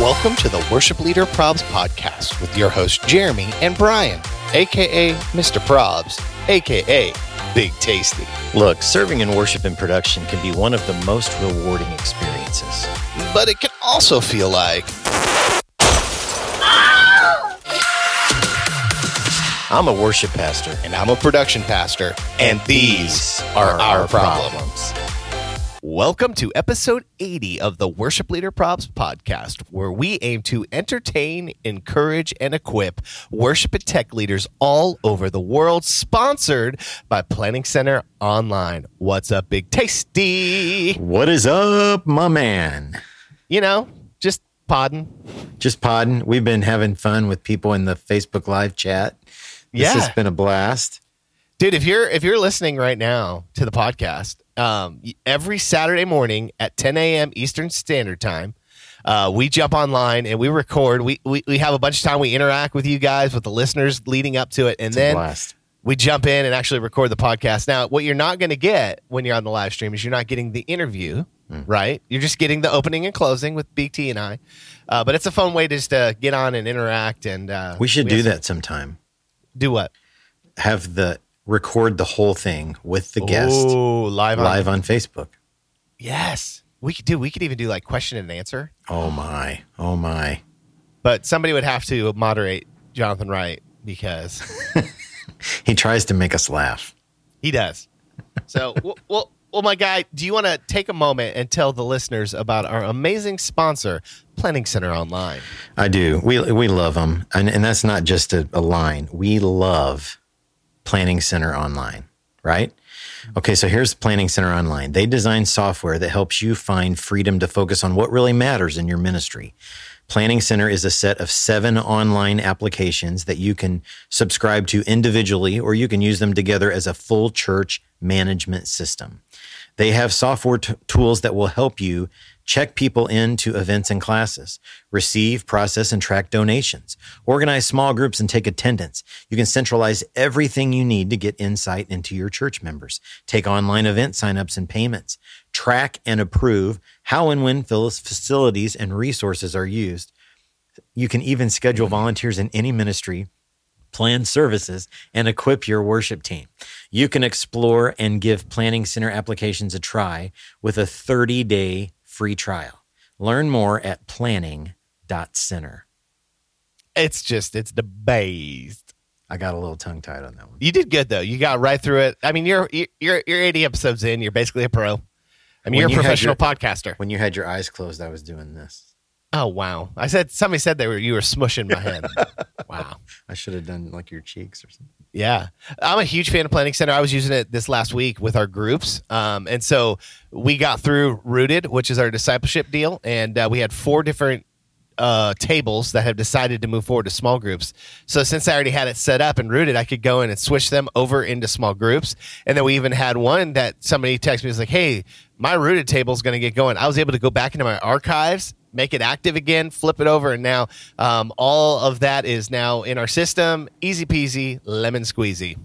Welcome to the Worship Leader Probs podcast with your hosts Jeremy and Brian, aka Mr. Probs, aka Big Tasty. Look, serving in worship and production can be one of the most rewarding experiences. But it can also feel like I'm a worship pastor, and I'm a production pastor, and these are our problems. Welcome to episode 80 of the Worship Leader Probs podcast, where we aim to entertain, encourage, and equip worship and tech leaders all over the world, sponsored by Planning Center Online. What's up, Big Tasty? What is up, my man? You know, just podding. Just podding. We've been having fun with people in the Facebook live chat. This Yeah. has been a blast. Dude, if you're if you're listening right now to the podcast, um, every Saturday morning at 10 a.m. Eastern Standard Time, uh, we jump online and we record. We, we we have a bunch of time. We interact with you guys, with the listeners leading up to it, and It's then we jump in and actually record the podcast. Now, what you're not going to get when you're on the live stream is you're not getting the interview, right? You're just getting the opening and closing with BT and I. Uh, but it's a fun way to just uh, get on and interact. And uh, We should do have- that sometime. Do what? Have the record the whole thing with the guest Ooh, live on live on Facebook. Yes. We could do we could even do like question and answer. Oh my. Oh my. But somebody would have to moderate Jonathan Wright because He tries to make us laugh. he does. So well, well well my guy, do you want to take a moment and tell the listeners about our amazing sponsor, Planning Center Online? I do. We we love them, and and that's not just a, a line. We love Planning Center Online, right? Okay, so here's Planning Center Online. They design software that helps you find freedom to focus on what really matters in your ministry. Planning Center is a set of seven online applications that you can subscribe to individually, or you can use them together as a full church management system. They have software t- tools that will help you check people into events and classes, receive, process, and track donations, organize small groups, and take attendance. You can centralize everything you need to get insight into your church members, take online event signups and payments, track and approve how and when facilities and resources are used. You can even schedule volunteers in any ministry plan services, and equip your worship team. You can explore and give Planning Center applications a try with a 30 day free trial. Learn more at planning.center. It's just it's the best. I got a little tongue tied on that one. You did good though. You got right through it. I mean, you're you're you're 80 episodes in. You're basically a pro. I mean, When you're a you professional your- podcaster. When you had your eyes closed, I was doing this. Oh wow! I said somebody said they were you were smushing my head. wow. I should have done like your cheeks or something. Yeah, I'm a huge fan of Planning Center. I was using it this last week with our groups, um, and so we got through Rooted, which is our discipleship deal, and uh, we had four different uh, tables that have decided to move forward to small groups. So since I already had it set up and rooted, I could go in and switch them over into small groups. And then we even had one that somebody texted me was like, "Hey, my rooted table is going to get going." I was able to go back into my archives, make it active again, flip it over, and now um, all of that is now in our system. Easy peasy, lemon squeezy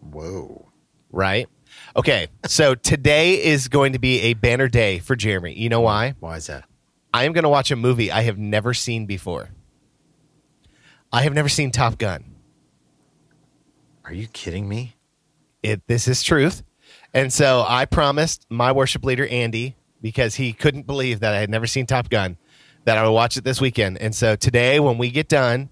Whoa. right? Okay, so today is going to be a banner day for Jeremy. You know why? Why is that? I am going to watch a movie I have never seen before. I have never seen Top Gun. Are you kidding me? It this is truth. And so I promised my worship leader Andy because he couldn't believe that I had never seen Top Gun that I would watch it this weekend. And so today when we get done,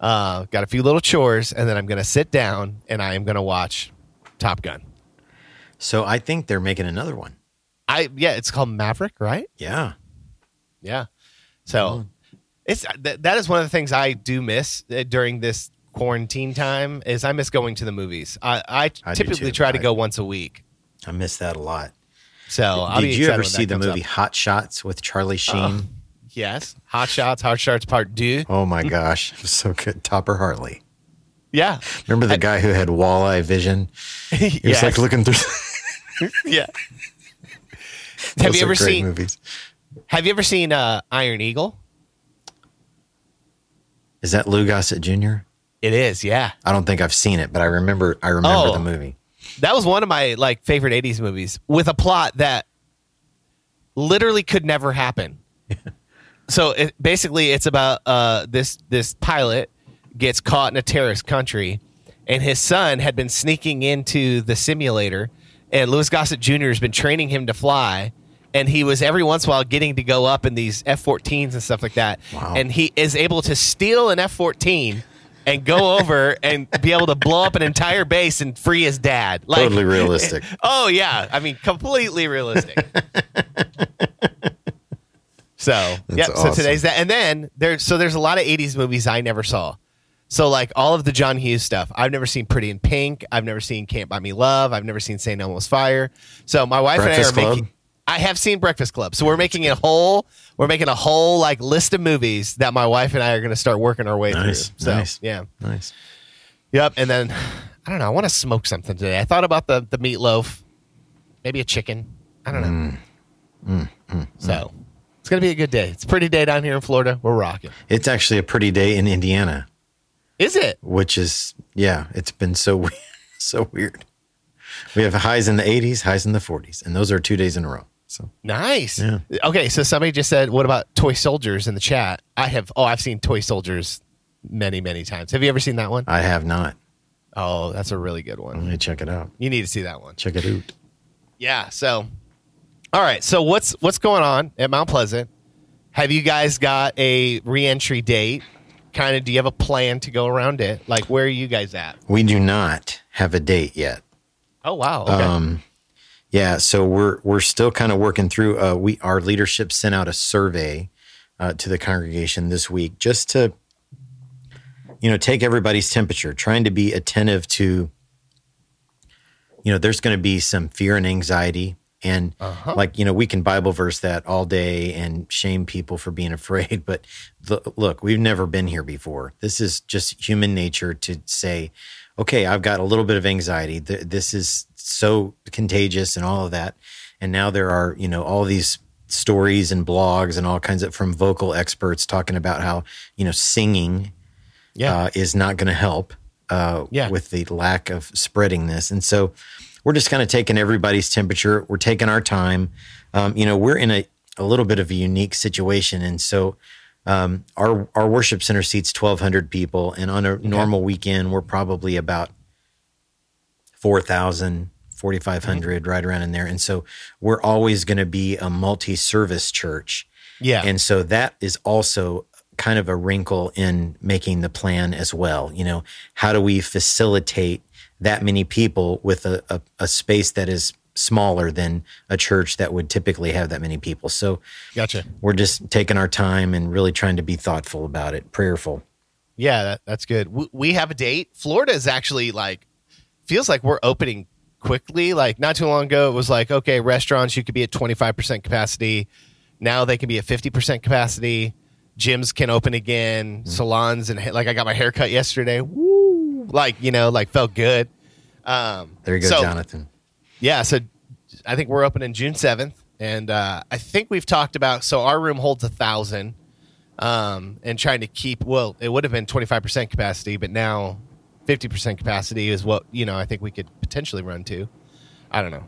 uh, got a few little chores and then I'm going to sit down and I am going to watch Top Gun. So I think they're making another one. I yeah, it's called Maverick, right? Yeah. Yeah. So it's th- that is one of the things I do miss uh, during this quarantine time is I miss going to the movies. I, I, I typically try to I- go once a week. I miss that a lot. So I'll be Did you ever see the movie up. Hot Shots with Charlie Sheen? Yes, Hot Shots, Hot Shots Part Two. Oh my gosh, so good. Topper Hartley. Yeah, Remember the guy who had walleye vision? He was like looking through. yeah. Those have you ever great seen? movies? Have you ever seen uh, Iron Eagle? Is that Lou Gossett Jr.? It is. Yeah, I don't think I've seen it, but I remember. I remember Oh. the movie. That was one of my like favorite '80s movies with a plot that literally could never happen. so it, basically, it's about uh, this this pilot gets caught in a terrorist country, and his son had been sneaking into the simulator, and Louis Gossett Jr. has been training him to fly. And he was every once in a while getting to go up in these F 14s and stuff like that. Wow. And he is able to steal an F 14 and go over and be able to blow up an entire base and free his dad. Like, Totally realistic. Oh yeah, I mean completely realistic. so yeah, so awesome. today's that, and then there's so there's a lot of '80s movies I never saw. So like all of the John Hughes stuff, I've never seen Pretty in Pink. I've never seen Can't Buy Me Love. I've never seen St. Elmo's Fire. So my wife Breakfast and I are Club? making. I have seen Breakfast Club, so we're making a whole we're making a whole like list of movies that my wife and I are going to start working our way Nice, through. So nice. yeah, Nice. Yep. And then I don't know. I want to smoke something today. I thought about the the meatloaf, maybe a chicken. I don't know. Mm, mm, mm, so it's gonna be a good day. It's a pretty day down here in Florida. We're rocking. It's actually a pretty day in Indiana, Is it? which is yeah, it's been so weird, so weird. We have highs in the 80s, highs in the 40s, and those are two days in a row. So Nice. Yeah. Okay. So somebody just said, "What about toy soldiers?" in the chat. I have. Oh, I've seen toy soldiers many, many times. Have you ever seen that one? I have not. Oh, that's a really good one. Let me check it out. You need to see that one. Check it out. Yeah. So, all right. So what's what's going on at Mount Pleasant? Have you guys got a reentry date? Kind of. Do you have a plan to go around it? Like, where are you guys at? We do not have a date yet. Oh wow. Okay. Um, yeah, so we're we're still kind of working through. Uh, we our leadership sent out a survey uh, to the congregation this week just to, you know, take everybody's temperature, trying to be attentive to. You know, there's going to be some fear and anxiety, and Uh-huh. like you know, we can Bible verse that all day and shame people for being afraid. But the, look, we've never been here before. This is just human nature to say, okay, I've got a little bit of anxiety. Th- This is so contagious and all of that. And now there are, you know, all these stories and blogs and all kinds of from vocal experts talking about how, you know, singing yeah. uh, is not going to help uh, Yeah. with the lack of spreading this. And so we're just kind of taking everybody's temperature. We're taking our time. Um, you know, we're in a, a little bit of a unique situation. And so um, our, our worship center seats 1,200 people. And on a normal weekend, we're probably about 4,000, 4,500, right around in there. And so we're always going to be a multi service church. yeah. And so that is also kind of a wrinkle in making the plan as well. You know, how do we facilitate that many people with a, a, a space that is smaller than a church that would typically have that many people? So gotcha. we're just taking our time and really trying to be thoughtful about it, prayerful. Yeah, that, that's good. We, we have a date. Florida is actually like feels like we're opening quickly. Like not too long ago, it was like okay, restaurants you could be at twenty five percent capacity. Now they can be at fifty percent capacity. Gyms can open again. Salons and like I got my hair cut yesterday. Woo! Like you know, like felt good. Um, There you go, so- Jonathan. yeah, so I think we're opening June seventh, and uh, I think we've talked about. So our room holds a thousand, um, and trying to keep. Well, it would have been twenty five percent capacity, but now fifty percent capacity is what you know. I think we could potentially run to. I don't know.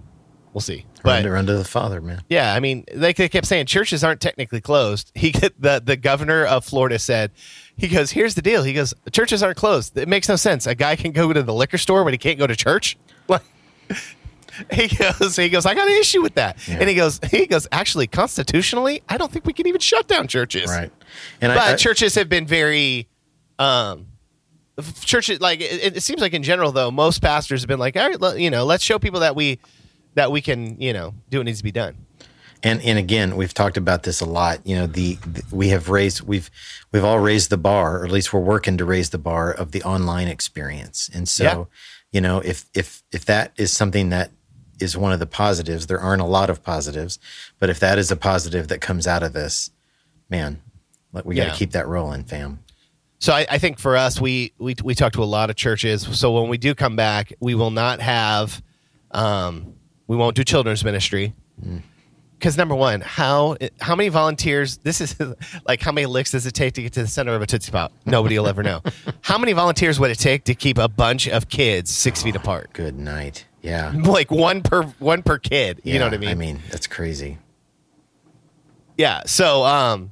We'll see. Run But to, run to the Father, man. yeah, I mean, like they kept saying, churches aren't technically closed. He the the governor of Florida said, he goes, "Here's the deal." He goes, "Churches aren't closed. It makes no sense. A guy can go to the liquor store, but he can't go to church." Like, he goes, he goes, "I got an issue with that." Yeah. And he goes, he goes, actually, constitutionally, I don't think we can even shut down churches. Right. And But I, I, churches have been very, um, churches like it, it seems like in general though, most pastors have been like, all right, you know, let's show people that we that we can, you know, do what needs to be done. and and again we've talked about this a lot you know the, the we have raised we've we've all raised the bar or at least we're working to raise the bar of the online experience and so Yeah. you know if if if that is something that is one of the positives there aren't a lot of positives but if that is a positive that comes out of this man like we got to Yeah. keep that rolling fam So I, I think for us, we, we we talk to a lot of churches. So when we do come back, we will not have, um, we won't do children's ministry. Because number one, how how many volunteers? This is like how many licks does it take to get to the center of a tootsie pop? Nobody will ever know. How many volunteers would it take to keep a bunch of kids six feet apart? good night yeah Like one per one per kid. You know what I mean? i mean that's crazy Yeah. So, um,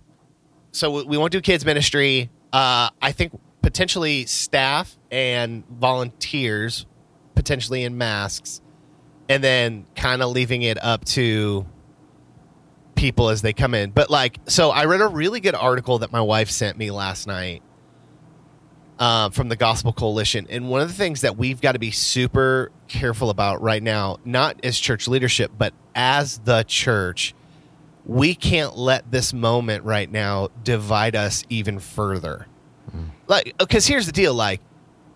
so we won't do kids ministry. Uh, I think potentially staff and volunteers, potentially in masks, and then kind of leaving it up to people as they come in. But like, so I read a really good article that my wife sent me last night uh, from the Gospel Coalition, and one of the things that we've got to be super careful about right now, not as church leadership, but as the church, we can't let this moment right now divide us even further. Mm. Like, because here's the deal, like.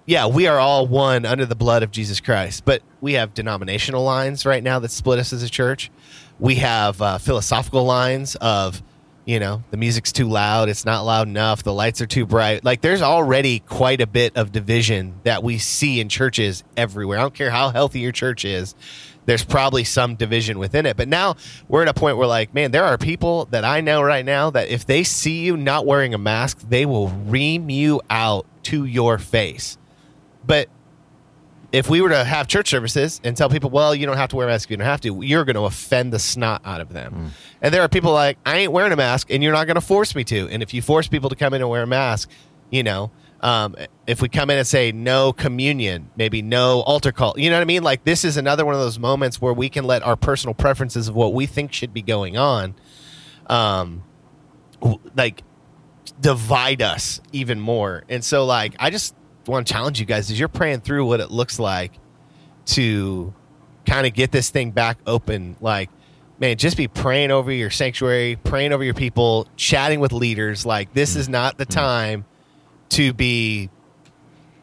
Yeah, we are all one under the blood of Jesus Christ, but we have denominational lines right now that split us as a church we have uh, philosophical lines of you know the music's too loud it's not loud enough the lights are too bright like there's already quite a bit of division that we see in churches everywhere i don't care how healthy your church is there's probably some division within it but now we're at a point where like man there are people that i know right now that if they see you not wearing a mask they will ream you out to your face but if we were to have church services and tell people, well, you don't have to wear a mask, you don't have to, you're going to offend the snot out of them. Mm. And there are people like, I ain't wearing a mask, and you're not going to force me to. And if you force people to come in and wear a mask, you know, um, if we come in and say no communion, maybe no altar call, you know what I mean? Like this is another one of those moments where we can let our personal preferences of what we think should be going on, um, like divide us even more. And so, like, I just want to challenge you guys as you're praying through what it looks like to kind of get this thing back open. Like, man, just be praying over your sanctuary, praying over your people, chatting with leaders. Like, this is not the mm-hmm. time to be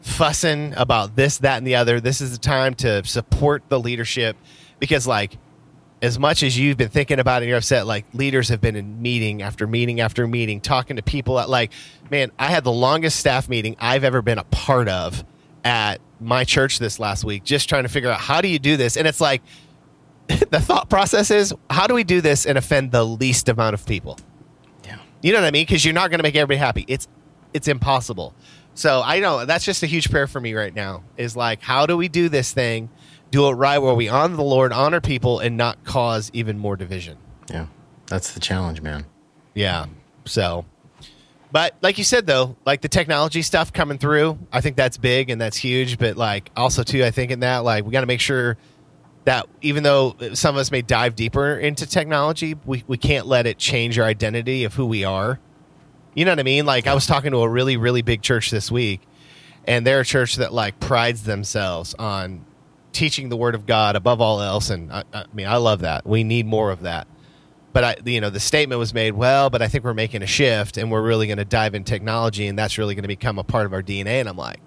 fussing about this, that, and the other. This is the time to support the leadership because, like, as much as you've been thinking about it and you're upset, like leaders have been in meeting after meeting after meeting, talking to people at like, man, I had the longest staff meeting I've ever been a part of at my church this last week, just trying to figure out how do you do this? And it's like the thought process is how do we do this and offend the least amount of people? Yeah. You know what I mean? Because you're not going to make everybody happy. It's it's impossible. So I know that's just a huge prayer for me right now. Is like, how do we do this thing? do it right where we honor the Lord, honor people, and not cause even more division. Yeah, that's the challenge, man. Yeah. So, but like you said, though, like the technology stuff coming through, I think that's big and that's huge. But like also too, I think in that like we got to make sure that even though some of us may dive deeper into technology, we, we can't let it change our identity of who we are. You know what I mean? Like I was talking to a really, really big church this week, and they're a church that like prides themselves on teaching the word of God above all else. And I, I mean, I love that. We need more of that. But I, you know, the statement was made. Well, but I think we're making a shift, and we're really going to dive in technology, and that's really going to become a part of our DNA. And I'm like,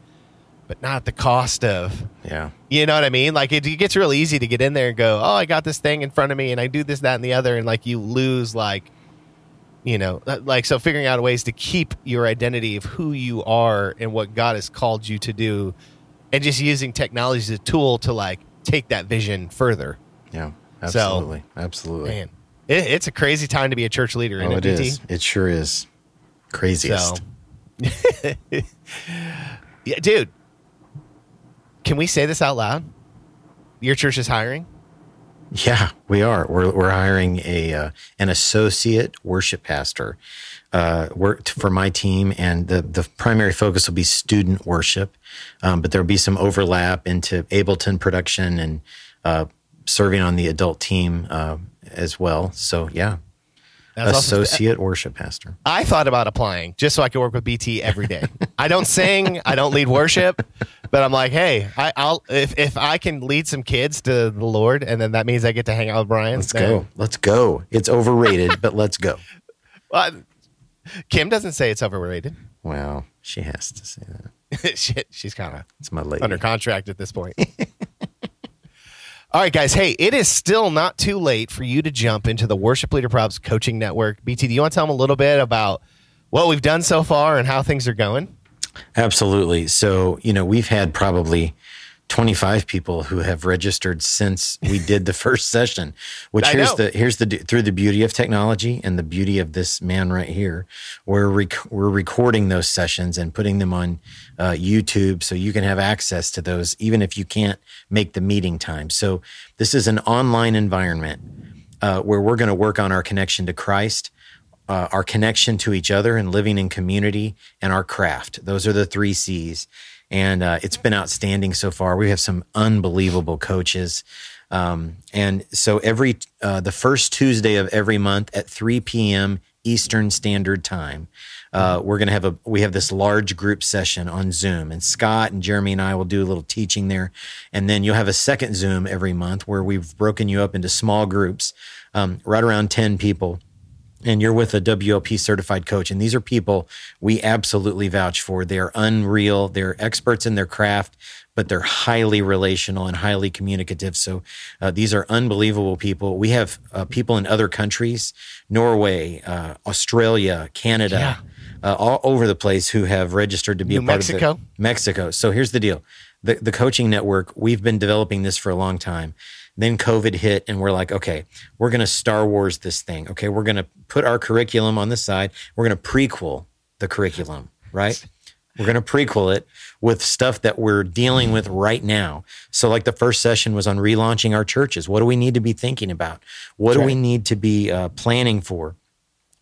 but not at the cost of, yeah, you know what I mean? Like it, it gets real easy to get in there and go, oh, I got this thing in front of me, and I do this, that, and the other, and like you lose like you know uh, like so figuring out ways to keep your identity of who you are and what god has called you to do and just using technology as a tool to like take that vision further. Yeah, absolutely, so, absolutely. Man, it, it's a crazy time to be a church leader. Oh, it, it is. It sure is. Craziest. So. yeah, dude. Can we say this out loud? Your church is hiring. Yeah, we are. We're we're hiring a uh, an associate worship pastor uh, worked for my team, and the the primary focus will be student worship, um, but there will be some overlap into Ableton production and uh, serving on the adult team uh, as well. So yeah, That's associate awesome. worship pastor. I thought about applying just so I could work with BT every day. I don't sing, I don't lead worship, but I'm like, hey, I, will if if I can lead some kids to the Lord, and then that means I get to hang out with Brian. Let's then, go. Let's go. It's overrated, but let's go. Well, Kim doesn't say it's overrated. Well, she has to say that. she, she's kind of it's my lady. under contract at this point. All right, guys. Hey, it is still not too late for you to jump into the Worship Leader Probs Coaching Network. BT, do you want to tell them a little bit about what we've done so far and how things are going? Absolutely. So, you know, we've had probably 25 people who have registered since we did the first session which here's know. the here's the through the beauty of technology and the beauty of this man right here we're rec- we're recording those sessions and putting them on uh, YouTube so you can have access to those even if you can't make the meeting time so this is an online environment uh, where we're going to work on our connection to Christ uh, our connection to each other and living in community, and our craft. Those are the three C's. And uh, it's been outstanding so far. We have some unbelievable coaches. Um, and so every uh, the first Tuesday of every month at 3 p.m. Eastern Standard Time, uh, we're going to have a we have this large group session on Zoom, and Scott and Jeremy and I will do a little teaching there, and then you'll have a second Zoom every month where we've broken you up into small groups, um, right around 10 people and you're with a WLP certified coach. And these are people we absolutely vouch for. They're unreal. They're experts in their craft, but they're highly relational and highly communicative. So uh, these are unbelievable people. We have uh, people in other countries, Norway, uh, Australia, Canada, Yeah. uh, all over the place who have registered to be New a part Mexico? of. Mexico. So here's the deal. The, the coaching network, we've been developing this for a long time. Then COVID hit, and we're like, okay, we're going to Star Wars this thing. Okay, we're going to put our curriculum on the side. We're going to prequel the curriculum, right? We're going to prequel it with stuff that we're dealing with right now. So, like the first session was on relaunching our churches. What do we need to be thinking about? What do we need to be uh, planning for?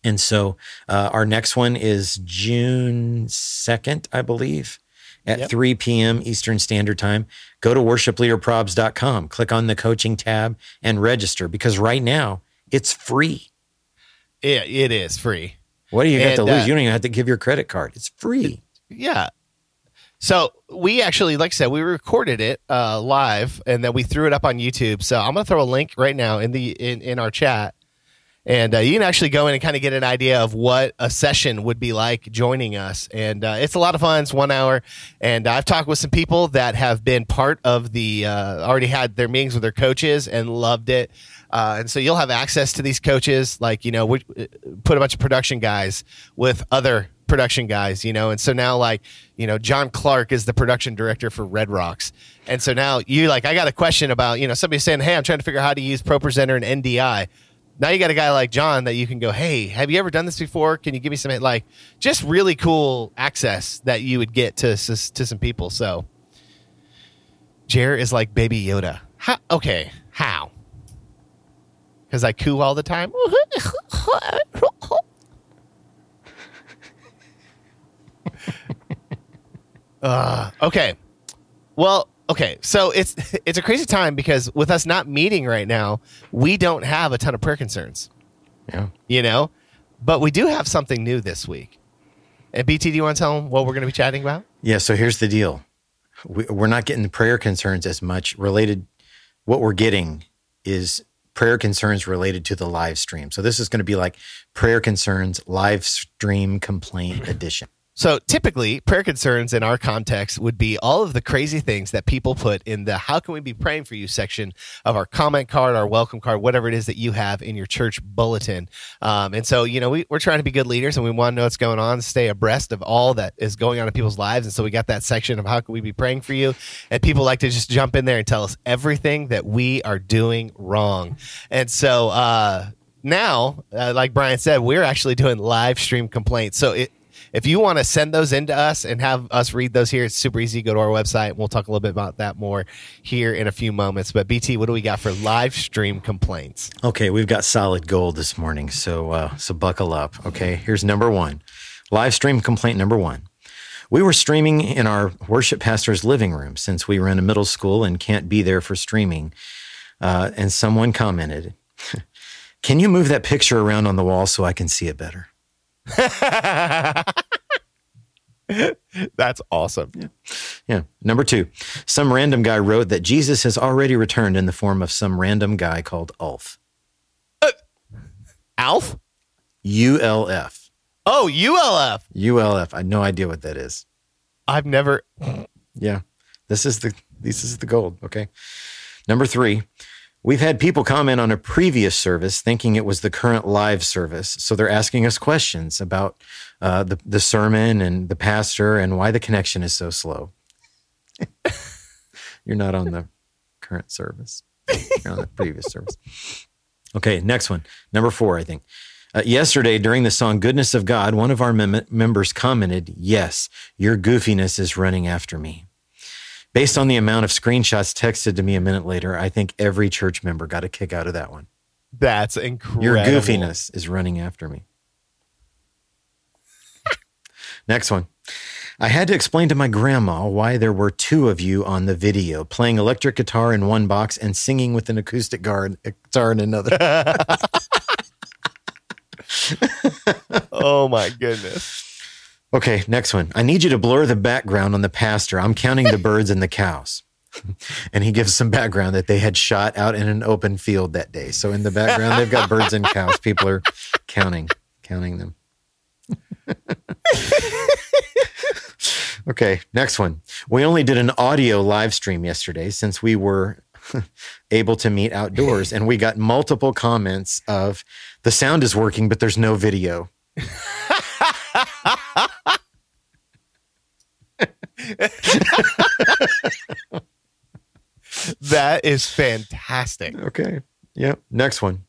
And so, uh, our next one is June 2nd, I believe, at Yep. 3 p.m. Eastern Standard Time. Go to worshipleaderprobs.com, click on the coaching tab, and register because right now it's free. Yeah, it is free. What do you got to lose? uh, you don't even have to give your credit card. It's free. Yeah. So we actually, like I said, we recorded it uh, live and then we threw it up on YouTube. So I'm gonna throw a link right now in the in, in our chat, and uh, you can actually go in and kind of get an idea of what a session would be like joining us. And uh, it's a lot of fun. It's one hour, and I've talked with some people that have been part of the uh, already had their meetings with their coaches and loved it. Uh, and so you'll have access to these coaches, like you know, we uh, put a bunch of production guys with other production guys, you know, and so now like you know, John Clark is the production director for Red Rocks, and so now you like, I got a question about you know somebody saying, hey, I'm trying to figure out how to use ProPresenter and NDI. Now you got a guy like John that you can go, hey, have you ever done this before? Can you give me some like just really cool access that you would get to to, some people? So. Jer is like Baby Yoda. How, okay, how? Because I coo all the time. uh, okay. Well, okay. So it's it's a crazy time because with us not meeting right now, we don't have a ton of prayer concerns. Yeah. You know, but we do have something new this week. And BT, do you want to tell them what we're going to be chatting about? Yeah. So here's the deal. We, we're not getting the prayer concerns as much related. What we're getting is prayer concerns related to the live stream. So this is going to be like prayer concerns live stream complaint edition. So typically, prayer concerns in our context would be all of the crazy things that people put in the "How can we be praying for you?" section of our comment card, our welcome card, whatever it is that you have in your church bulletin. Um, and so, you know, we, we're trying to be good leaders, and we want to know what's going on, stay abreast of all that is going on in people's lives. And so, we got that section of "How can we be praying for you?" And people like to just jump in there and tell us everything that we are doing wrong. And so, uh, now, uh, like Brian said, we're actually doing live stream complaints. So it if you want to send those into us and have us read those here, it's super easy. Go to our website. We'll talk a little bit about that more here in a few moments. But BT, what do we got for live stream complaints? Okay, we've got solid gold this morning, so uh, so buckle up. Okay, here's number one, live stream complaint number one. We were streaming in our worship pastor's living room since we run a middle school and can't be there for streaming. Uh, and someone commented, "Can you move that picture around on the wall so I can see it better?" That's awesome. Yeah. Number two, some random guy wrote that Jesus has already returned in the form of some random guy called Ulf. Uh, Alf? U L F. Oh, ULF. U L F. I had no idea what that is. I've never. Yeah. This is the this is the gold. Okay. Number three, we've had people comment on a previous service thinking it was the current live service. So they're asking us questions about uh, the, the sermon and the pastor and why the connection is so slow. You're not on the current service. You're on the previous service. Okay, next one. Number four, I think. Uh, yesterday, during the song Goodness of God, one of our mem- members commented, Yes, your goofiness is running after me. Based on the amount of screenshots texted to me a minute later, I think every church member got a kick out of that one. That's incredible. Your goofiness is running after me. Next one. I had to explain to my grandma why there were two of you on the video, playing electric guitar in one box and singing with an acoustic eh, guitar in another. oh my goodness. Okay, next one. I need you to blur the background on the pastor. I'm counting the birds and the cows. and he gives some background that they had shot out in an open field that day. So in the background, they've got birds and cows. People are counting, counting them. okay, next one. We only did an audio live stream yesterday since we were able to meet outdoors, and we got multiple comments of the sound is working, but there's no video. that is fantastic. Okay. Yep. Next one.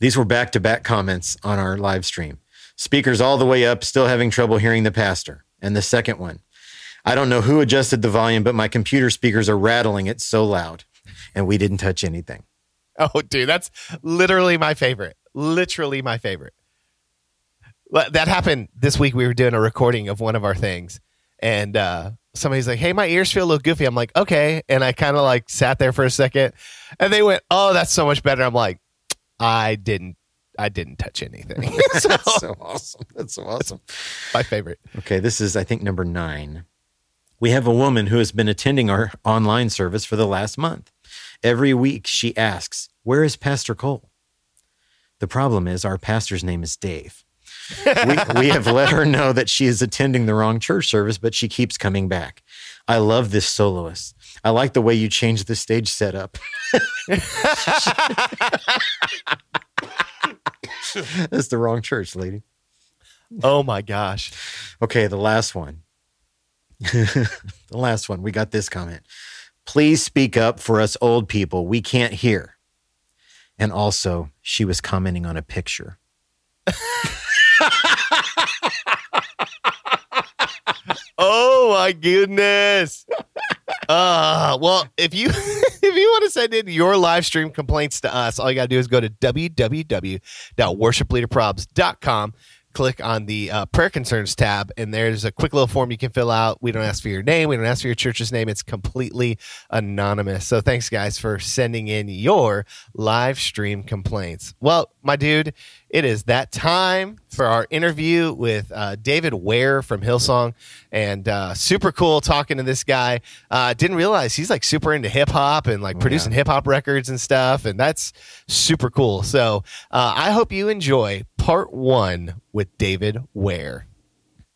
These were back to back comments on our live stream. Speakers all the way up, still having trouble hearing the pastor. And the second one. I don't know who adjusted the volume, but my computer speakers are rattling it so loud. And we didn't touch anything. Oh, dude, that's literally my favorite. Literally my favorite. That happened this week. We were doing a recording of one of our things, and uh, somebody's like, "Hey, my ears feel a little goofy." I'm like, "Okay," and I kind of like sat there for a second, and they went, "Oh, that's so much better." I'm like, "I didn't, I didn't touch anything." so, that's so awesome. That's so awesome. My favorite. Okay, this is I think number nine. We have a woman who has been attending our online service for the last month. Every week she asks, "Where is Pastor Cole?" The problem is our pastor's name is Dave we, we have let her know that she is attending the wrong church service, but she keeps coming back. I love this soloist. I like the way you changed the stage setup. That's the wrong church, lady. Oh my gosh. Okay, the last one. the last one. We got this comment. Please speak up for us old people. We can't hear. And also, she was commenting on a picture. Oh my goodness. Uh, well, if you if you want to send in your live stream complaints to us, all you got to do is go to www.worshipleaderprobs.com click on the uh, prayer concerns tab, and there's a quick little form you can fill out. We don't ask for your name, we don't ask for your church's name. It's completely anonymous. So thanks, guys, for sending in your live stream complaints. Well, my dude, it is that time for our interview with uh, David Ware from Hillsong, and uh, super cool talking to this guy. Uh, didn't realize he's like super into hip hop and like oh, producing yeah. hip hop records and stuff, and that's super cool. So uh, I hope you enjoy part one with David Ware.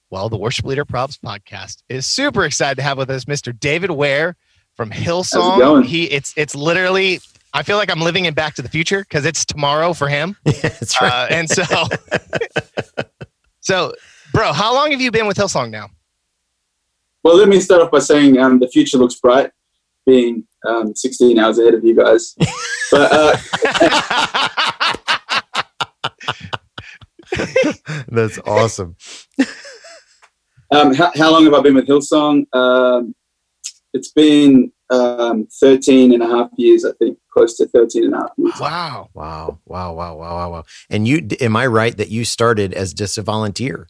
Well, the Worship Leader Probs podcast is super excited to have with us Mr. David Ware from Hillsong. He it's it's literally I feel like I'm living in Back to the Future because it's tomorrow for him. Yeah, that's right. Uh, and so, so, bro, how long have you been with Hillsong now? Well, let me start off by saying um, the future looks bright, being um, 16 hours ahead of you guys. But uh, that's awesome. Um, how, how, long have I been with Hillsong? Um, it's been um, 13 and a half years, I think, close to 13 and a half years. Wow. Wow. Wow. Wow. Wow. Wow. Wow. And you, am I right that you started as just a volunteer?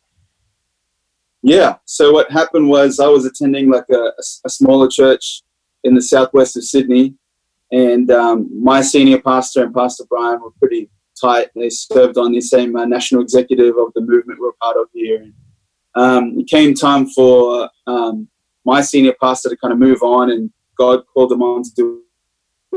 Yeah. So what happened was I was attending like a, a smaller church in the southwest of Sydney. And um, my senior pastor and Pastor Brian were pretty tight. They served on the same uh, national executive of the movement we're part of here. And, um, it came time for um, my senior pastor to kind of move on and God called him on to do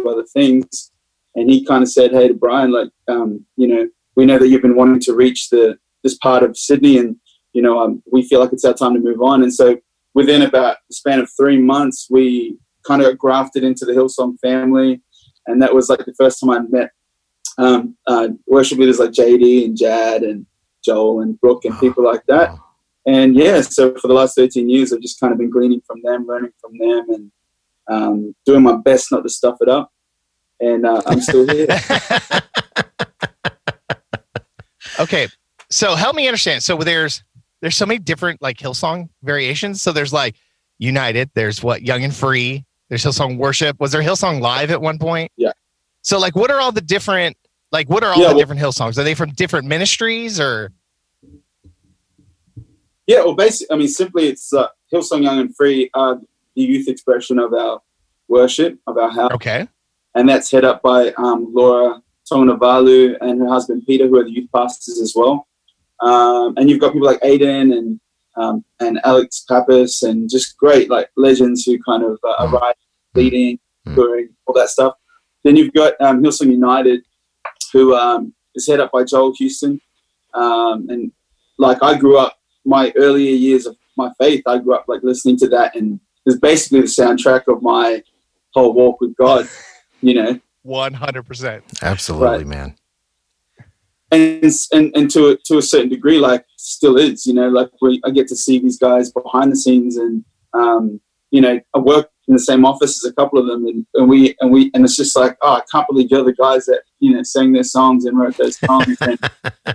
other things. And he kind of said, Hey, to Brian, like, um, you know, we know that you've been wanting to reach the this part of Sydney, and you know, um, we feel like it's our time to move on. And so, within about the span of three months, we kind of grafted into the Hillsong family, and that was like the first time I met um, uh, worship leaders like JD and Jad and Joel and Brooke and people like that. And yeah, so for the last 13 years, I've just kind of been gleaning from them, learning from them, and um, doing my best not to stuff it up. And uh, I'm still here. okay, so help me understand. So there's there's so many different like Hillsong variations. So there's like United. There's what Young and Free. There's Hillsong Worship. Was there Hillsong Live at one point? Yeah. So like, what are all the different like? What are all yeah, the well, different Hillsongs? Are they from different ministries or? Yeah, well, basically, I mean, simply it's uh, Hillsong Young and Free are the youth expression of our worship, of our house. Okay. And that's head up by um, Laura Toganivalu and her husband Peter, who are the youth pastors as well. Um, and you've got people like Aodhan and um, and Alex Pappas and just great like legends who kind of uh, are Mm. writing, leading, Mm. touring, all that stuff. Then you've got um, Hillsong United, who um, is head up by Joel Houston. Um, and like I grew up, my earlier years of my faith, I grew up like listening to that, and it's basically the soundtrack of my whole walk with God. You know, One hundred percent. Absolutely, Right. man. and and and to a, to a certain degree, like still is. You know, like we, I get to see these guys behind the scenes, and um, you know, I work in the same office as a couple of them, and, and we and we and it's just like, oh, I can't believe you're the guys that you know sang their songs and wrote those songs. and,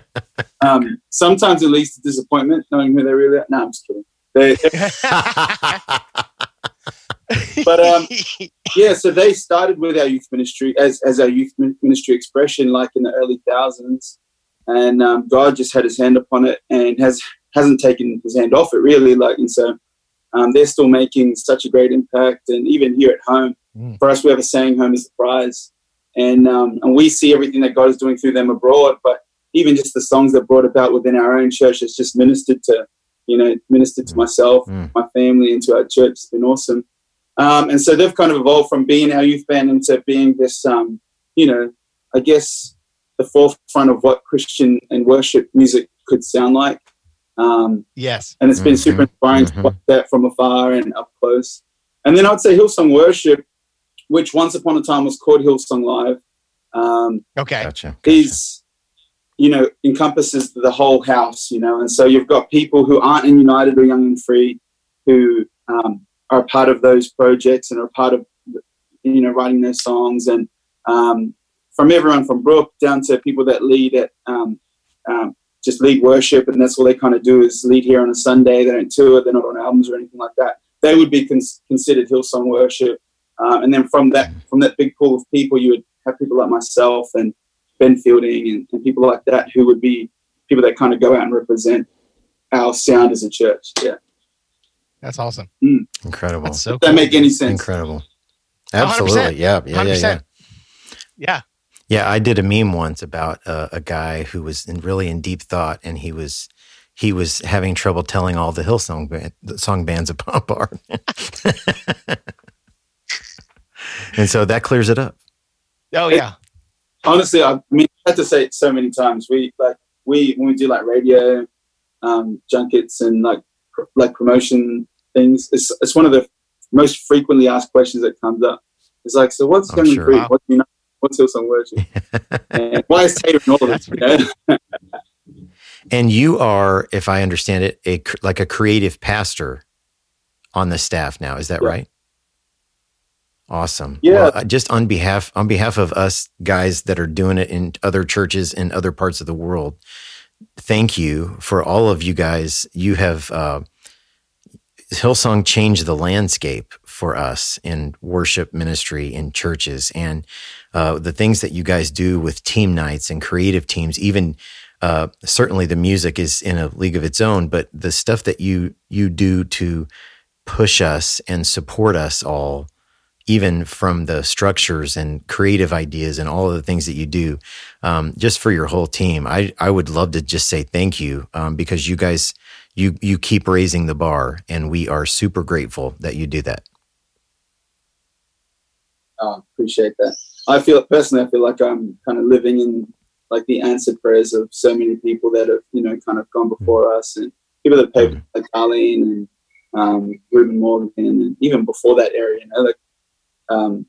um, sometimes it leads to disappointment knowing who they really are. No, I'm just kidding. They, But, um, yeah, so they started with our youth ministry as, as our youth ministry expression, like in the early thousands, and um, God just had His hand upon it and has hasn't taken His hand off it really. Like, and so um, they're still making such a great impact, and even here at home, Mm. for us, we have a saying, "Home is the prize," and um, and we see everything that God is doing through them abroad, but even just the songs that brought about within our own church has just ministered to, you know, ministered to myself, Mm. my family, and to our church. It's been awesome. Um, and so they've kind of evolved from being our youth band into being this, um, you know, I guess the forefront of what Christian and worship music could sound like. Um, yes. and it's been Mhm, super inspiring mhm. to watch that from afar and up close. And then I'd say Hillsong Worship, which once upon a time was called Hillsong Live, um, Okay. Gotcha. gotcha. is you know encompasses the whole house you know and so you've got people who aren't in united or young and free who um, are part of those projects and are part of you know writing those songs and um, from everyone from brooke down to people that lead at um, um, just lead worship and that's all they kind of do is lead here on a sunday they don't tour they're not on albums or anything like that they would be cons- considered hillsong worship um, and then from that from that big pool of people you would have people like myself and Ben Fielding and, and people like that who would be people that kind of go out and represent our sound as a church. Yeah. That's awesome. Incredible. That's so Does that make any sense? Incredible. 100%. Absolutely. Yeah. Yeah. Yeah. Yeah. 100%. Yeah. Yeah, I did a meme once about uh, a guy who was in really in deep thought, and he was he was having trouble telling all the Hillsong band, the song bands apart. and so that clears it up. Oh yeah. Honestly, I mean, I had to say it so many times. We like we when we do like radio um, junkets and like pr- like promotion things. It's it's one of the most frequently asked questions that comes up. It's like, so what's I'm going to sure. free? What do you know? What's Hillsong Worship? and why is Taya in all of it? You know? And you are, if I understand it, a like a creative pastor on the staff now. Is that Yeah. right? Awesome. Yeah. Well, just on behalf on behalf of us guys that are doing it in other churches in other parts of the world, thank you for all of you guys. You have uh, Hillsong changed the landscape for us in worship ministry in churches, and uh, the things that you guys do with team nights and creative teams, even uh, certainly the music is in a league of its own, but the stuff that you you do to push us and support us all, even from the structures and creative ideas and all of the things that you do, um, just for your whole team, I I would love to just say thank you um, because you guys you you keep raising the bar, and we are super grateful that you do that. Oh, appreciate that. I feel personally, I feel like I'm kind of living in like the answered prayers of so many people that have, you know, kind of gone before us and people that paved Mhm. like Darlene and um, Reuben Morgan and even before that area, you know, like, um,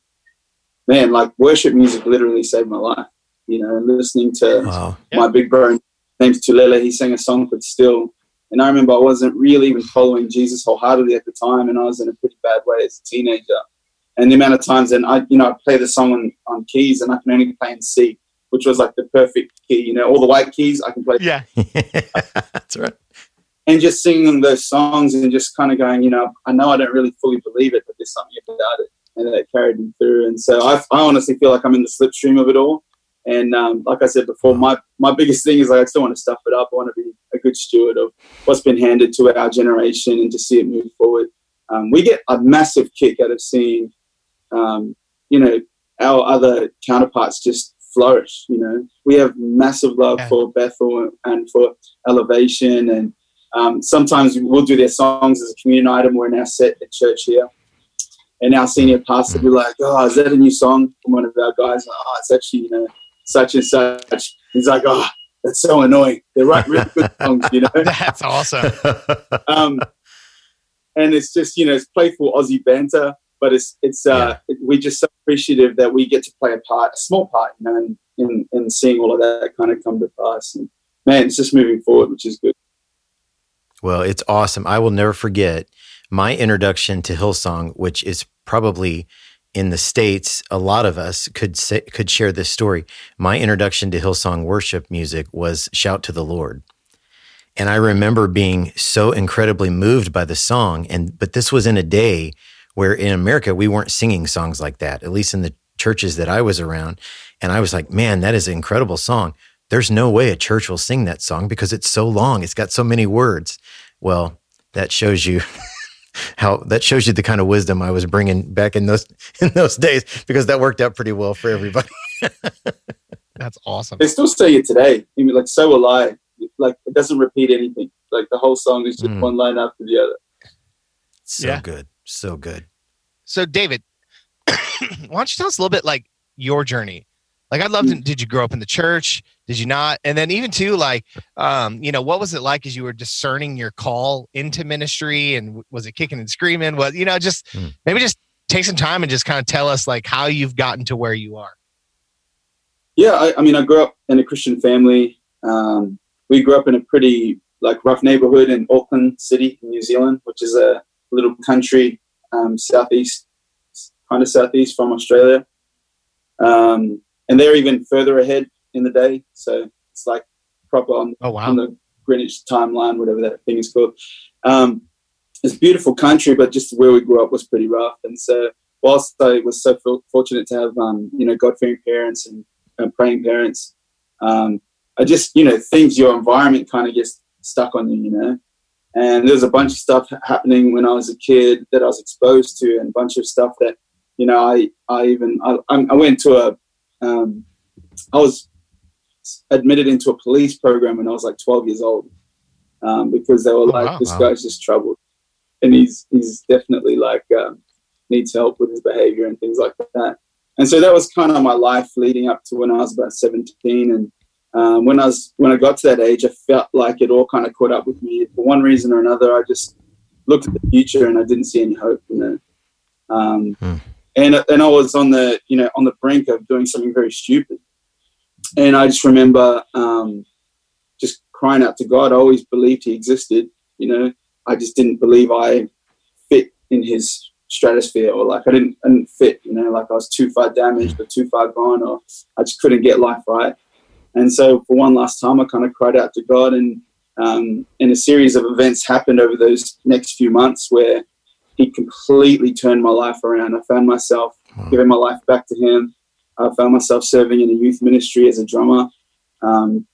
man, like worship music literally saved my life, you know, listening to Wow. Yeah. my big bro name's Tulele. He sang a song called Still. And I remember I wasn't really even following Jesus wholeheartedly at the time, and I was in a pretty bad way as a teenager. And the amount of times, and I, you know, I play the song on, on keys, and I can only play in C, which was like the perfect key. You know, all the white keys I can play, Yeah. That's right. and just singing those songs, and just kind of going, you know, I know I don't really fully believe it, but there's something about it, and that carried me through. And so I, I honestly feel like I'm in the slipstream of it all. And um, like I said before, my my biggest thing is like I still want to stuff it up. I want to be a good steward of what's been handed to our generation and to see it move forward. Um, we get a massive kick out of seeing, um, you know, our other counterparts just flourish. You know, we have massive love yeah. for Bethel and for Elevation, and um, sometimes we'll do their songs as a community item. We're in our set at church here, and our senior pastor will be like, "Oh, is that a new song from one of our guys?" Oh, it's actually you know such and such. He's like, "Oh, that's so annoying. They write really good songs, you know." that's awesome. um, and it's just you know it's playful Aussie banter but it's it's uh, yeah. we're just so appreciative that we get to play a part, a small part, you know, in, in, in seeing all of that kind of come to pass. And man, it's just moving forward, which is good. Well, it's awesome. I will never forget my introduction to Hillsong, which is probably in the states. A lot of us could say, could share this story. My introduction to Hillsong worship music was "Shout to the Lord." And I remember being so incredibly moved by the song. And, but this was in a day where in America, we weren't singing songs like that, at least in the churches that I was around. And I was like, man, that is an incredible song. There's no way a church will sing that song because it's so long. It's got so many words. Well, that shows you how that shows you the kind of wisdom I was bringing back in those in those days because that worked out pretty well for everybody. That's awesome. They still say it today. I mean, like so alive. Like it doesn't repeat anything. Like the whole song is just mm. one line after the other. So yeah. good. So good. So, David, why don't you tell us a little bit like your journey? Like, I'd love to. Did you grow up in the church? Did you not? And then, even too, like, um, you know, what was it like as you were discerning your call into ministry? And was it kicking and screaming? Was you know, just mm. maybe just take some time and just kind of tell us like how you've gotten to where you are. Yeah, I, I mean, I grew up in a Christian family. Um, we grew up in a pretty like rough neighborhood in Auckland City, New Zealand, which is a little country um, southeast, kind of southeast from Australia. Um, and they're even further ahead in the day. So it's like proper on, oh, wow. on the Greenwich timeline, whatever that thing is called. Um, it's a beautiful country, but just where we grew up was pretty rough. And so, whilst I was so fortunate to have, um, you know, God fearing parents and, and, praying parents, um, I just, you know, things, your environment kind of gets stuck on you, you know. And there's a bunch of stuff happening when I was a kid that I was exposed to, and a bunch of stuff that, you know, I I even I, I went to a, um, I was admitted into a police program when I was like 12 years old, um, because they were oh, like, wow, this wow. guy's just troubled, and he's he's definitely like um, needs help with his behavior and things like that. And so that was kind of my life leading up to when I was about 17, and um, when I was when I got to that age, I felt like it all kind of caught up with me for one reason or another. I just looked at the future and I didn't see any hope in it. Um, hmm. And and I was on the you know on the brink of doing something very stupid. And I just remember um, just crying out to God. I always believed He existed. You know, I just didn't believe I fit in His stratosphere or like I didn't I didn't fit. You know, like I was too far damaged or too far gone, or I just couldn't get life right. And so, for one last time, I kind of cried out to God, and um, and a series of events happened over those next few months where He completely turned my life around. I found myself wow. giving my life back to Him. I found myself serving in a youth ministry as a drummer. Um,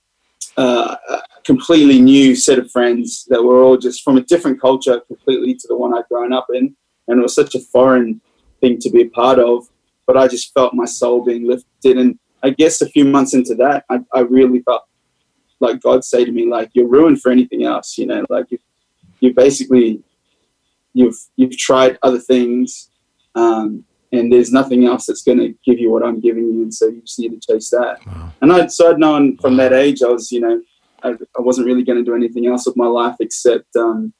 uh, a completely new set of friends that were all just from a different culture completely to the one I'd grown up in. And it was such a foreign thing to be a part of. But I just felt my soul being lifted. And I guess a few months into that, I, I really felt like God say to me, like, you're ruined for anything else, you know, like you you basically you've you've tried other things, um, and there's nothing else that's going to give you what I'm giving you, and so you just need to chase that. Wow. And I'd so I'd known from that age, I was, you know, I, I wasn't really going to do anything else with my life except um,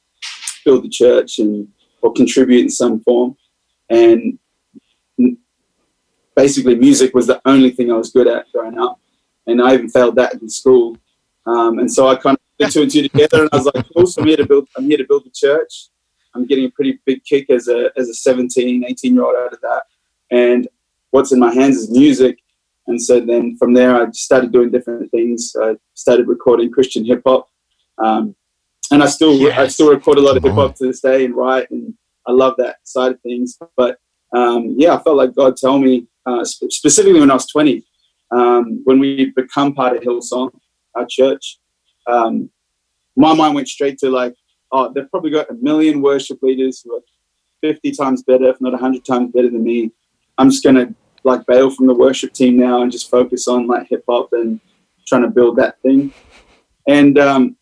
build the church and or contribute in some form, and basically music was the only thing I was good at growing up, and I even failed that in school. Um, and so I kind of put two and two together, and I was like, cool. So I'm here to build. I'm here to build the church. I'm getting a pretty big kick as a as a 17, 18 year old out of that. And what's in my hands is music. And so then from there, I started doing different things. I started recording Christian hip hop, um, and I still yes. I still record a lot of hip hop to this day and write, and I love that side of things. But um, yeah, I felt like God told me uh, specifically when I was 20, um, when we become part of Hillsong, our church, um, my mind went straight to like, oh, they've probably got a million worship leaders who are 50 times better, if not 100 times better than me. I'm just going to like bail from the worship team now and just focus on like hip hop and trying to build that thing. And um,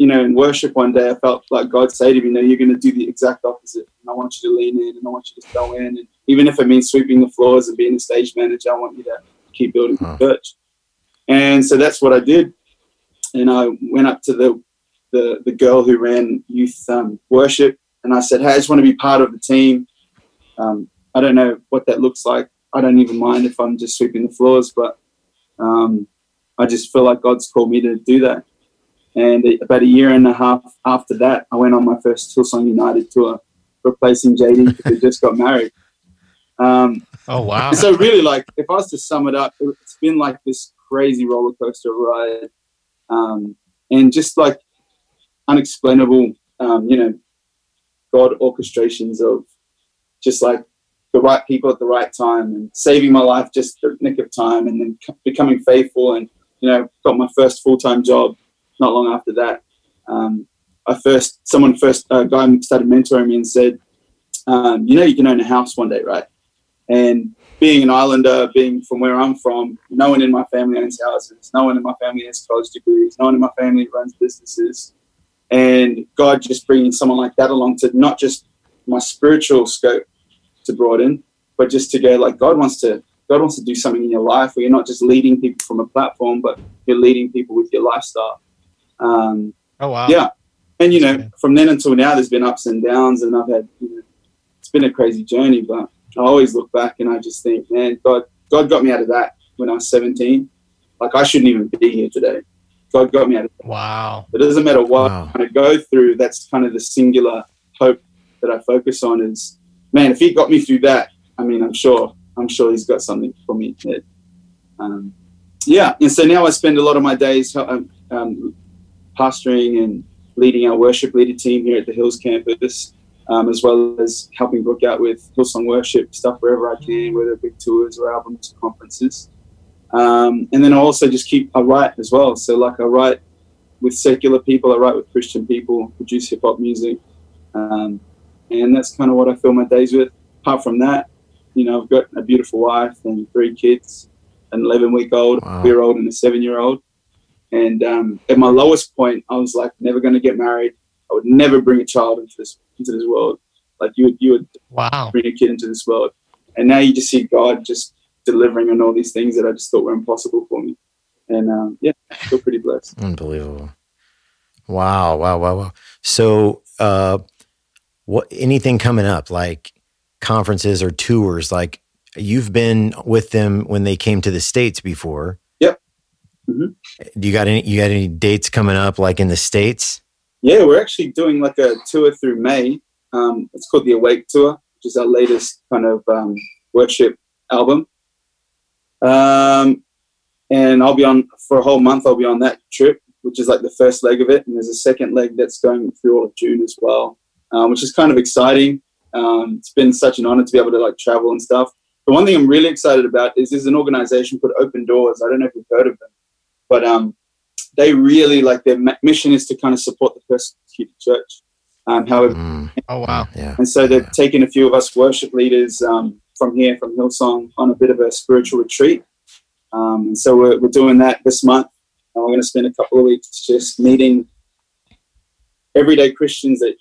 you know, in worship one day, I felt like God say to me, "No, you're going to do the exact opposite. And I want you to lean in, and I want you to go in, and even if it means sweeping the floors and being a stage manager, I want you to keep building huh. the church." And so that's what I did. And I went up to the the, the girl who ran youth um, worship, and I said, "Hey, I just want to be part of the team. Um, I don't know what that looks like. I don't even mind if I'm just sweeping the floors, but um, I just feel like God's called me to do that." And about a year and a half after that, I went on my first Hillsong United tour, replacing JD who just got married. Um, oh wow! So really, like, if I was to sum it up, it's been like this crazy roller coaster ride, um, and just like unexplainable, um, you know, God orchestrations of just like the right people at the right time and saving my life just the nick of time, and then becoming faithful and you know got my first full time job not long after that. Um, I first, someone first, a guy started mentoring me and said, um, you know, you can own a house one day, right? And being an islander, being from where I'm from, no one in my family owns houses. No one in my family has college degrees. No one in my family runs businesses. And God just bringing someone like that along to not just my spiritual scope to broaden, but just to go like God wants to God wants to do something in your life where you're not just leading people from a platform, but you're leading people with your lifestyle. Um, oh wow! Yeah, and you know, from then until now, there's been ups and downs, and I've had you know, it's been a crazy journey. But I always look back and I just think, man, God, God got me out of that when I was 17. Like I shouldn't even be here today. God got me out of that. Wow. It doesn't matter what wow. I go through. That's kind of the singular hope that I focus on. Is man, if He got me through that, I mean, I'm sure, I'm sure He's got something for me. Um, yeah, and so now I spend a lot of my days um, um, pastoring and leading our worship leader team here at the Hills campus, um, as well as helping Brooke out with Hillsong worship stuff wherever I can, whether it be tours or albums or conferences. Um, and then I also just keep I write as well. So like I write with secular people, I write with Christian people, produce hip hop music, um, and that's kind of what I fill my days with. Apart from that, you know, I've got a beautiful wife and three kids, an 11 week old, wow. year old, and a seven year old. And um, at my lowest point, I was like, never going to get married. I would never bring a child into this into this world. Like you would, you would wow. bring a kid into this world. And now you just see God just delivering on all these things that I just thought were impossible for me. And um, yeah, I feel pretty blessed. Unbelievable. Wow, wow, wow, wow. So, uh, what anything coming up like conferences or tours? Like you've been with them when they came to the states before. Mm-hmm. Do you got any? You got any dates coming up, like in the states? Yeah, we're actually doing like a tour through May. Um, it's called the Awake Tour, which is our latest kind of um, worship album. Um, and I'll be on for a whole month. I'll be on that trip, which is like the first leg of it, and there's a second leg that's going through all of June as well, um, which is kind of exciting. Um, it's been such an honor to be able to like travel and stuff. The one thing I'm really excited about is there's an organization called Open Doors. I don't know if you've heard of them. But um, they really like their mission is to kind of support the persecuted church. Um, however, mm. oh wow, yeah. And so they've yeah. taken a few of us worship leaders um, from here, from Hillsong, on a bit of a spiritual retreat. Um, and so we're, we're doing that this month. And we're going to spend a couple of weeks just meeting everyday Christians that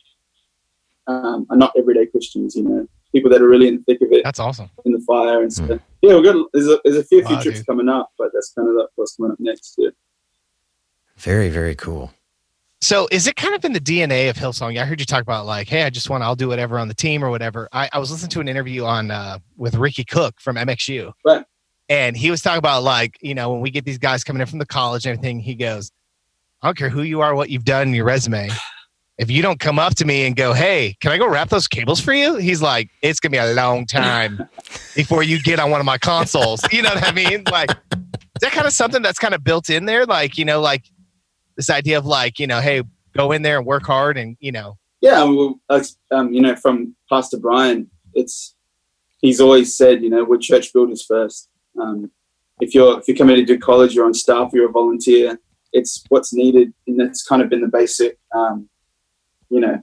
um, are not everyday Christians, you know, people that are really in the thick of it. That's awesome. In the fire and stuff. Mm. Yeah, we're good. There's a, there's a few, wow, few trips dude. coming up, but that's kind of what's coming up next too. Very, very cool. So is it kind of in the DNA of Hillsong? I heard you talk about like, hey, I just want I'll do whatever on the team or whatever. I, I was listening to an interview on uh, with Ricky Cook from MXU. Right. And he was talking about like, you know, when we get these guys coming in from the college and everything, he goes, I don't care who you are, what you've done in your resume if you don't come up to me and go, "Hey, can I go wrap those cables for you?" He's like, "It's gonna be a long time before you get on one of my consoles." You know what I mean? Like, is that kind of something that's kind of built in there? Like, you know, like this idea of like, you know, hey, go in there and work hard, and you know. Yeah, well, um, you know, from Pastor Brian, it's he's always said, you know, we're church builders first. Um, if you're if you're coming to do college, you're on staff, you're a volunteer. it's what's needed, and that's kind of been the basic, um, you know,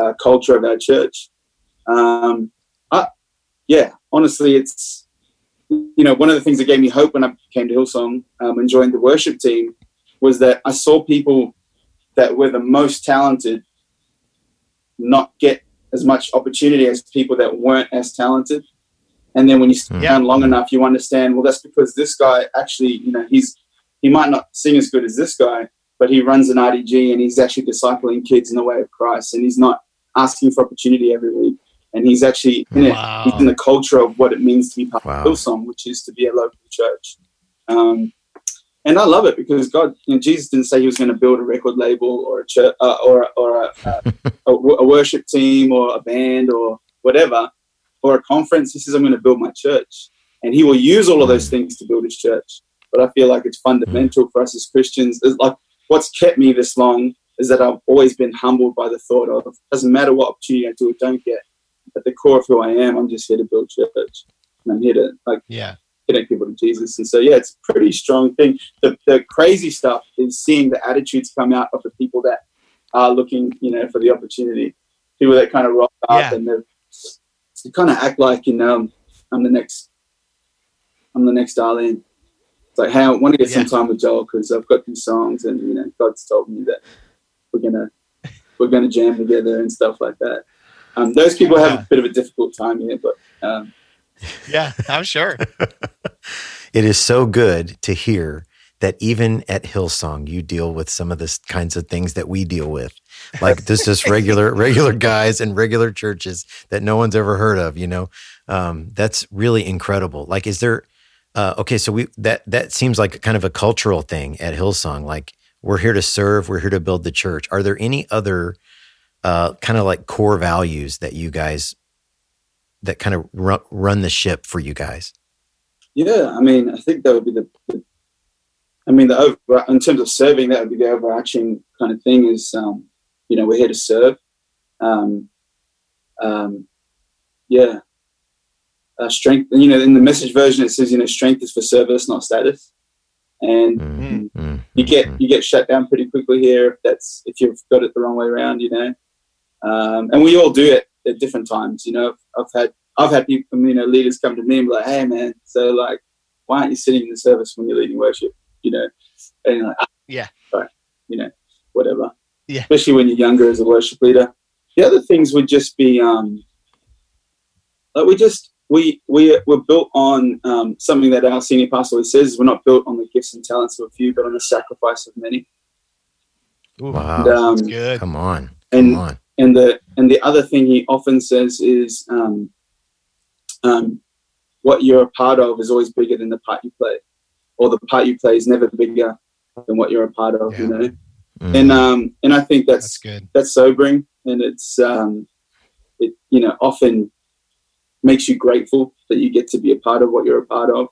uh, culture of our church. Um, I, yeah, honestly, it's you know one of the things that gave me hope when I came to Hillsong um, and joined the worship team was that I saw people that were the most talented not get as much opportunity as people that weren't as talented. And then when you sit Yeah. down long enough, you understand, well, that's because this guy actually, you know, he's he might not sing as good as this guy, but he runs an RDG and he's actually discipling kids in the way of Christ, and he's not asking for opportunity every week, and he's actually in it. Wow. He's in the culture of what it means to be part Wow. of Hillsong, which is to be a local church. Um, and I love it because God, you know, Jesus didn't say He was going to build a record label or a church uh, or or a, a, a, a worship team or a band or whatever or a conference. He says, "I'm going to build my church," and He will use all of those things to build His church. But I feel like it's fundamental for us as Christians. It's like what's kept me this long is that I've always been humbled by the thought of doesn't matter what opportunity I do or don't get. At the core of who I am, I'm just here to build church, and I'm here to like Yeah. connect people to Jesus. And so, yeah, it's a pretty strong thing. The, the crazy stuff is seeing the attitudes come out of the people that are looking, you know, for the opportunity. People that kind of rock up Yeah. and they're- they kind of act like, you know, I'm the next, I'm the next Darlene. It's like, hey, I want to get some time with Joel because I've got these songs and, you know, God's told me that we're going to, we're going to jam together and stuff like that. Um, those people have Yeah. a bit of a difficult time here, but um, Yeah, I'm sure. It is so good to hear that even at Hillsong, you deal with some of the kinds of things that we deal with, like this just regular regular guys and regular churches that no one's ever heard of. You know, um, that's really incredible. Like, is there? Uh, okay, so we that that seems like kind of a cultural thing at Hillsong. Like, we're here to serve, we're here to build the church. Are there any other uh, kind of like core values that you guys that kind of run, run the ship for you guys? Yeah, I mean, I think that would be the, the I mean, the over, in terms of serving, that would be the overarching kind of thing. Is um, you know, we're here to serve. Um, um, yeah, uh, strength. You know, in the message version, it says, you know, strength is for service, not status. And Mm, mm, you get mm. you get shut down pretty quickly here if that's if you've got it the wrong way around, you know. Um, and we all do it at different times, you know. I've had I've had people, you know, leaders come to me and be like, "Hey, man, so like, why aren't you sitting in the service when you're leading worship?" You know, and you're like, "Ah, Yeah. right, you know, whatever. Yeah. especially when you're younger as a worship leader. The other things would just be, um, like we just we we we're built on um, something that our senior pastor always says: we're not built on the gifts and talents of a few, but on the sacrifice of many. Ooh, Wow. And, um, good. Come on. and Come on. and the and the other thing he often says is um, um, what you're a part of is always bigger than the part you play or the part you play is never bigger than what you're a part of you know Mm. and um and i think That's that's good. that's sobering and it's um it you know often makes you grateful that you get to be a part of what you're a part of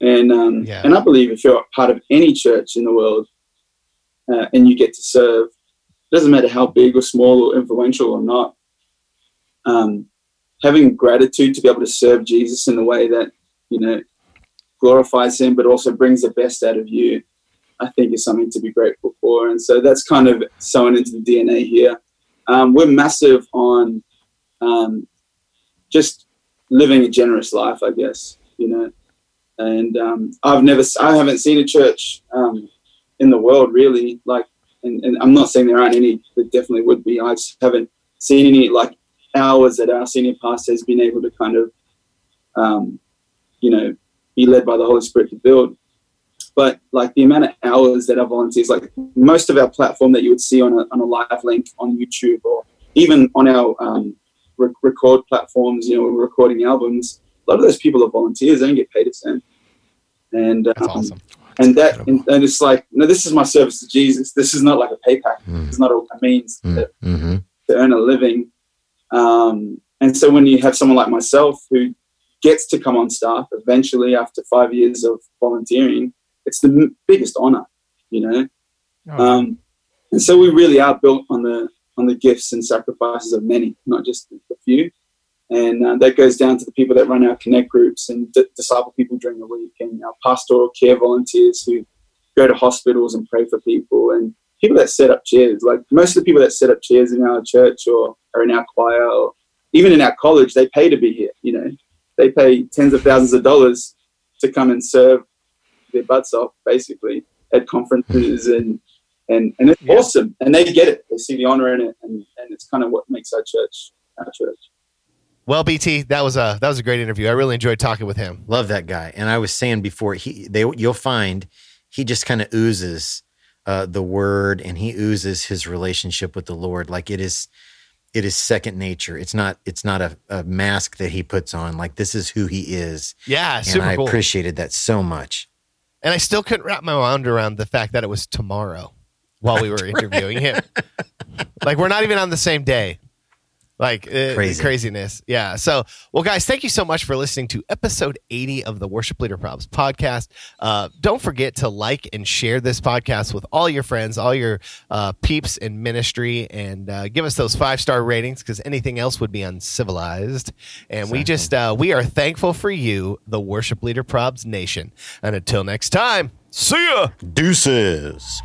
and um Yeah. and i believe if you're a part of any church in the world uh, and you get to serve it doesn't matter how big or small or influential or not um having gratitude to be able to serve jesus in a way that you know glorifies him but also brings the best out of you I think is something to be grateful for. And so that's kind of sewn into the DNA here. Um, we're massive on um, just living a generous life, I guess, you know. And um, I've never, I haven't seen a church um, in the world really like, and, and I'm not saying there aren't any, there definitely would be. I just haven't seen any like hours that our senior pastor has been able to kind of, um, you know, be led by the Holy Spirit to build but like the amount of hours that our volunteers like most of our platform that you would see on a, on a live link on youtube or even on our um, re- record platforms you know when we're recording albums a lot of those people are volunteers they don't get paid a cent and That's um, awesome. and that and, and it's like no this is my service to jesus this is not like a pay packet Mm. it's not a, a means to, Mm-hmm. to earn a living. Um, and so when you have someone like myself who gets to come on staff eventually after five years of volunteering, it's the m- biggest honor, you know. Oh, Um, and so we really are built on the on the gifts and sacrifices of many, not just a few. And uh, that goes down to the people that run our connect groups and d- disciple people during the week, and our pastoral care volunteers who go to hospitals and pray for people and people that set up chairs. Like most of the people that set up chairs in our church or are in our choir or even in our college, they pay to be here. You know, they pay tens of thousands of dollars to come and serve their butts off, basically, at conferences and and and it's yeah. awesome. And they get it. They see the honor in it, and and it's kind of what makes our church our church. Well, BT, that was a that was a great interview. I really enjoyed talking with him. Love that guy. And I was saying before, he they you'll find he just kind of oozes uh, the word, and he oozes his relationship with the Lord. Like it is, it is second nature. It's not it's not a, a mask that he puts on. Like this is who he is. Yeah, and super I cool. appreciated that so much. And I still couldn't wrap my mind around the fact that it was tomorrow while we were interviewing him. like we're not even on the same day like uh, Crazy. craziness. Yeah. So, well, guys, thank you so much for listening to episode 80 of the Worship Leader Problems podcast. Uh, don't forget to like and share this podcast with all your friends, all your uh, peeps in ministry, and uh, give us those five star ratings because anything else would be uncivilized. And exactly. we just, uh, we are thankful for you, the Worship Leader Probs Nation. And until next time, see ya. Deuces.